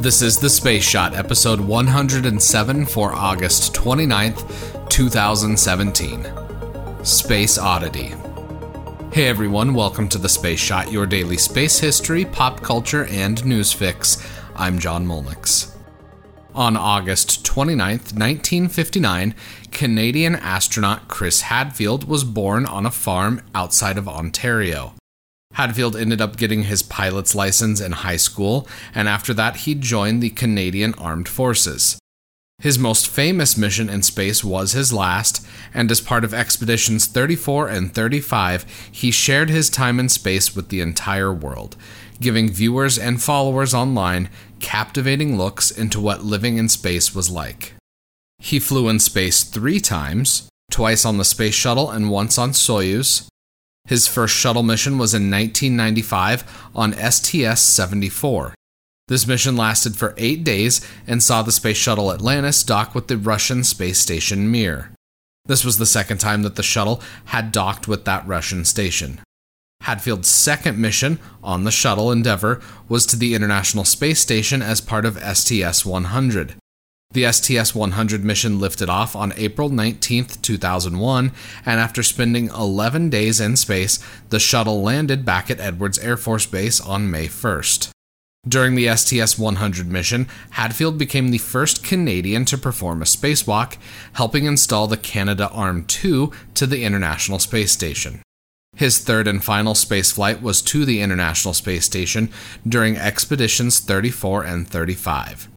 This is The Space Shot, episode 107 for August 29th, 2017. Space Oddity. Hey everyone, welcome to The Space Shot, your daily space history, pop culture, and news fix. I'm John Molnix. On August 29th, 1959, Canadian astronaut Chris Hadfield was born on a farm outside of Ontario. Hadfield ended up getting his pilot's license in high school, and after that, he joined the Canadian Armed Forces. His most famous mission in space was his last, and as part of expeditions 34 and 35, he shared his time in space with the entire world, giving viewers and followers online captivating looks into what living in space was like. He flew in space three times, twice on the space shuttle and once on Soyuz, his first shuttle mission was in 1995 on STS 74. This mission lasted for eight days and saw the space shuttle Atlantis dock with the Russian space station Mir. This was the second time that the shuttle had docked with that Russian station. Hadfield's second mission on the shuttle Endeavour was to the International Space Station as part of STS 100. The STS 100 mission lifted off on April 19, 2001, and after spending 11 days in space, the shuttle landed back at Edwards Air Force Base on May 1st. During the STS 100 mission, Hadfield became the first Canadian to perform a spacewalk, helping install the Canadarm2 to the International Space Station. His third and final spaceflight was to the International Space Station during expeditions 34 and 35.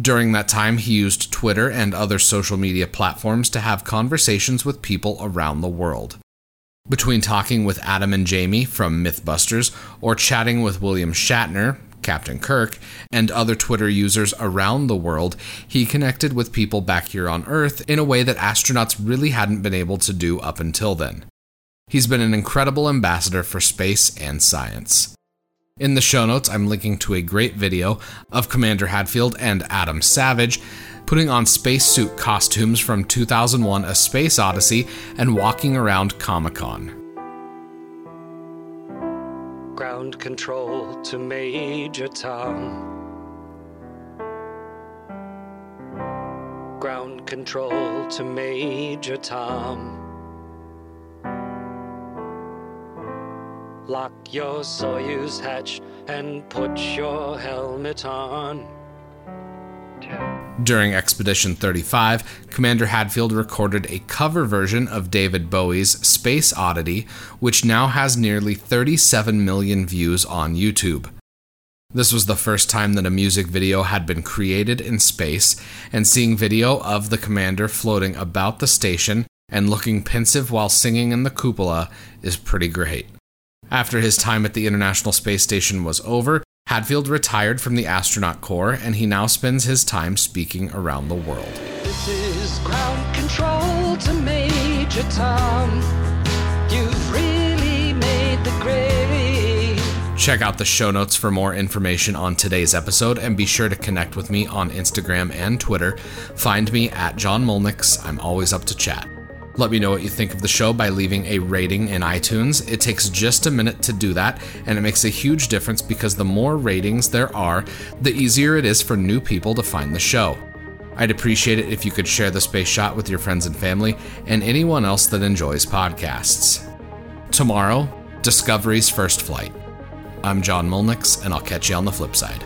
During that time, he used Twitter and other social media platforms to have conversations with people around the world. Between talking with Adam and Jamie from Mythbusters or chatting with William Shatner, Captain Kirk, and other Twitter users around the world, he connected with people back here on Earth in a way that astronauts really hadn't been able to do up until then. He's been an incredible ambassador for space and science. In the show notes, I'm linking to a great video of Commander Hadfield and Adam Savage putting on spacesuit costumes from 2001 A Space Odyssey and walking around Comic Con. Ground control to Major Tom. Ground control to Major Tom. Lock your Soyuz hatch and put your helmet on. During Expedition 35, Commander Hadfield recorded a cover version of David Bowie's Space Oddity, which now has nearly 37 million views on YouTube. This was the first time that a music video had been created in space, and seeing video of the commander floating about the station and looking pensive while singing in the cupola is pretty great. After his time at the International Space Station was over, Hadfield retired from the astronaut corps and he now spends his time speaking around the world. This is ground control to Major Tom. You've really made the grade. Check out the show notes for more information on today's episode and be sure to connect with me on Instagram and Twitter. Find me at John Molnix. I'm always up to chat. Let me know what you think of the show by leaving a rating in iTunes. It takes just a minute to do that, and it makes a huge difference because the more ratings there are, the easier it is for new people to find the show. I'd appreciate it if you could share the space shot with your friends and family and anyone else that enjoys podcasts. Tomorrow, Discovery's first flight. I'm John Molnix, and I'll catch you on the flip side.